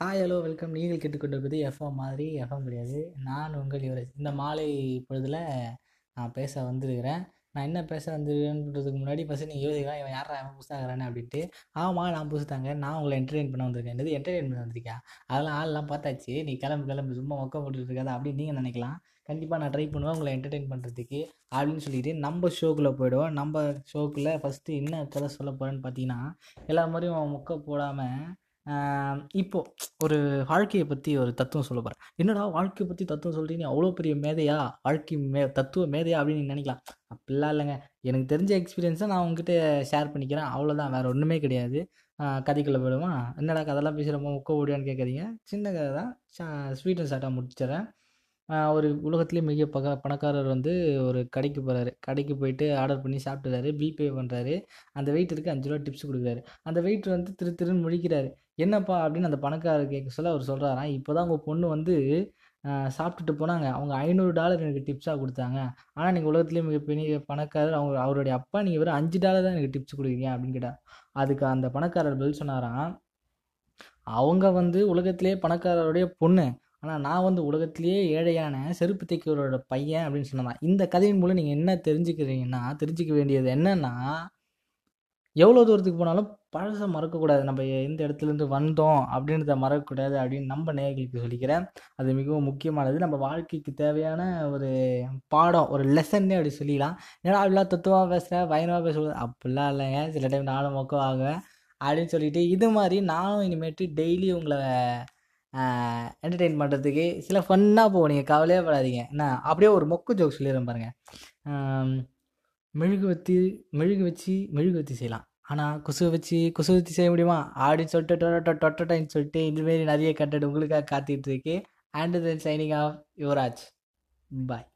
Hi hello welcome நீங்கள் கேட்டுக்கொண்டிருப்பது FM மாதிரி எஃப்எம் கிடையாது. நான் உங்கள் யுவராஜ். இந்த மாலை பொழுதில் நான் பேச வந்திருக்கிறேன். நான் என்ன பேச வந்துருக்கேன்றதுக்கு முன்னாடி ஃபஸ்ட்டு நீங்கள் யோசிக்கலாம் இவன் யாரா அவன் புதுசாகிறானே அப்படின்ட்டு. ஆமாம் நான் புதுசாங்க. நான் உங்களை என்டர்டெயின் பண்ண வந்திருக்கேன். என்னது என்டர்டெயின் பண்ண வந்திருக்கேன் அதெல்லாம் ஆள்லாம் பார்த்தாச்சு. நீ கிளம்பு கிளம்பு சும்மா மொக்க போட்டுட்டு இருக்காத அப்படின்னு நீங்கள் நினைக்கலாம். கண்டிப்பாக நான் ட்ரை பண்ணுவேன் உங்களை என்டர்டெயின் பண்ணுறதுக்கு அப்படின்னு சொல்லிட்டு நம்ம ஷோக்குள்ளே போயிடுவோம். நம்ம ஷோக்குள்ளே ஃபஸ்ட்டு என்ன கதை சொல்ல போகிறேன்னு பார்த்தீங்கன்னா எல்லா மாதிரியும் மொக்க போடாமல் இப்போது ஒரு வாழ்க்கையை பற்றி ஒரு தத்துவம் சொல்ல போகிறேன் என்னடா வாழ்க்கையை பற்றி தத்துவம் சொல்கிறீங்க அவ்வளோ பெரிய மேதையா? வாழ்க்கை மே தத்துவ மேதையா அப்படின்னு நினைக்கலாம். அப்படிலாம் இல்லைங்க. எனக்கு தெரிஞ்ச எக்ஸ்பீரியன்ஸை நான் உங்ககிட்ட ஷேர் பண்ணிக்கிறேன். அவ்வளோதான் வேறு ஒன்றுமே கிடையாது. கதைக்குள்ளே போயிடுமா என்னடா கதெல்லாம் பேசுகிறப்போ முக்க ஓடியான்னு கேட்குறீங்க சின்ன கதை தான். ஸ்வீட் அண்ட் சாட்டாக முடிச்சிடறேன். ஒரு உலகத்துலேயே மிக பக பணக்காரர் வந்து ஒரு கடைக்கு போகிறாரு கடைக்கு போயிட்டு ஆர்டர் பண்ணி சாப்பிட்டுறாரு. பில் பே பண்ணுறாரு அந்த வெயிட்டருக்கு அஞ்சு ரூபா டிப்ஸ் கொடுக்குறாரு. அந்த வெயிட்டர் வந்து திரு திருன்னு முழிக்கிறாரு. என்னப்பா அப்படின்னு அந்த பணக்காரர் கேட்க சொல்ல அவர் சொல்கிறாராம் இப்போ தான் உங்கள் பொண்ணு வந்து சாப்பிட்டுட்டு போனாங்க. அவங்க ஐநூறு டாலர் எனக்கு டிப்ஸாக கொடுத்தாங்க. ஆனால் நீங்கள் உலகத்துலேயே மிகப்பெரிய பணக்காரர். அவங்க அவருடைய அப்பா நீங்கள் வெறும் அஞ்சு டாலர் தான் எனக்கு டிப்ஸ் கொடுக்குறீங்க அப்படின்னு கேட்டார் அதுக்கு அந்த பணக்காரர் பதில் சொன்னாராம் அவங்க வந்து உலகத்திலேயே பணக்காரருடைய பொண்ணு. ஆனால் நான் வந்து உலகத்திலேயே ஏழையான செருப்பு தைக்கிறவரோட பையன் அப்படின்னு சொன்னதான். இந்த கதையின் மூலம் நீங்கள் என்ன தெரிஞ்சுக்கிறீங்கன்னா தெரிஞ்சுக்க வேண்டியது என்னன்னா எவ்வளோ தூரத்துக்கு போனாலும் பழசை மறக்கக்கூடாது. நம்ம எந்த இடத்துலேருந்து வந்தோம் அப்படின்றத மறக்கக்கூடாது அப்படின்னு நம்ம நேயர்களுக்கு சொல்லிக்கிறேன். அது மிகவும் முக்கியமானது. நம்ம வாழ்க்கைக்கு தேவையான ஒரு பாடம் ஒரு லெசன்னே அப்படி சொல்லிக்கலாம் ஏன்னா அப்படிலாம் தத்துவமாக பேசுகிறேன் பயணமாக பேசுவது அப்படிலாம் இல்லைங்க. சில டைம் நானும் மொக்கம் ஆகுவேன் அப்படின்னு சொல்லிட்டு இது மாதிரி நானும் இனிமேட்டு டெய்லி உங்களை என்டர்டெயின் பண்ணுறதுக்கு சில ஃபன்னாக போகும் நீங்கள் கவலையே படாதீங்க. என்ன? அப்படியே ஒரு மொக்கு ஜோக் சொல்லிடுறேன் பாருங்கள் மெழுகு வத்தி மெழுகு வச்சு மெழுகு வத்தி செய்யலாம். ஆனால் கொசு வச்சு கொசு வத்தி செய்ய முடியுமா? அப்படின்னு சொல்லிட்டு டொட்டோ டொட்டடைன்னு சொல்லிட்டு இதுமாரி நிறைய கண்டென்ட் உங்களுக்காக காத்துட்டு இருக்கு. And then signing off Yuvraj. Bye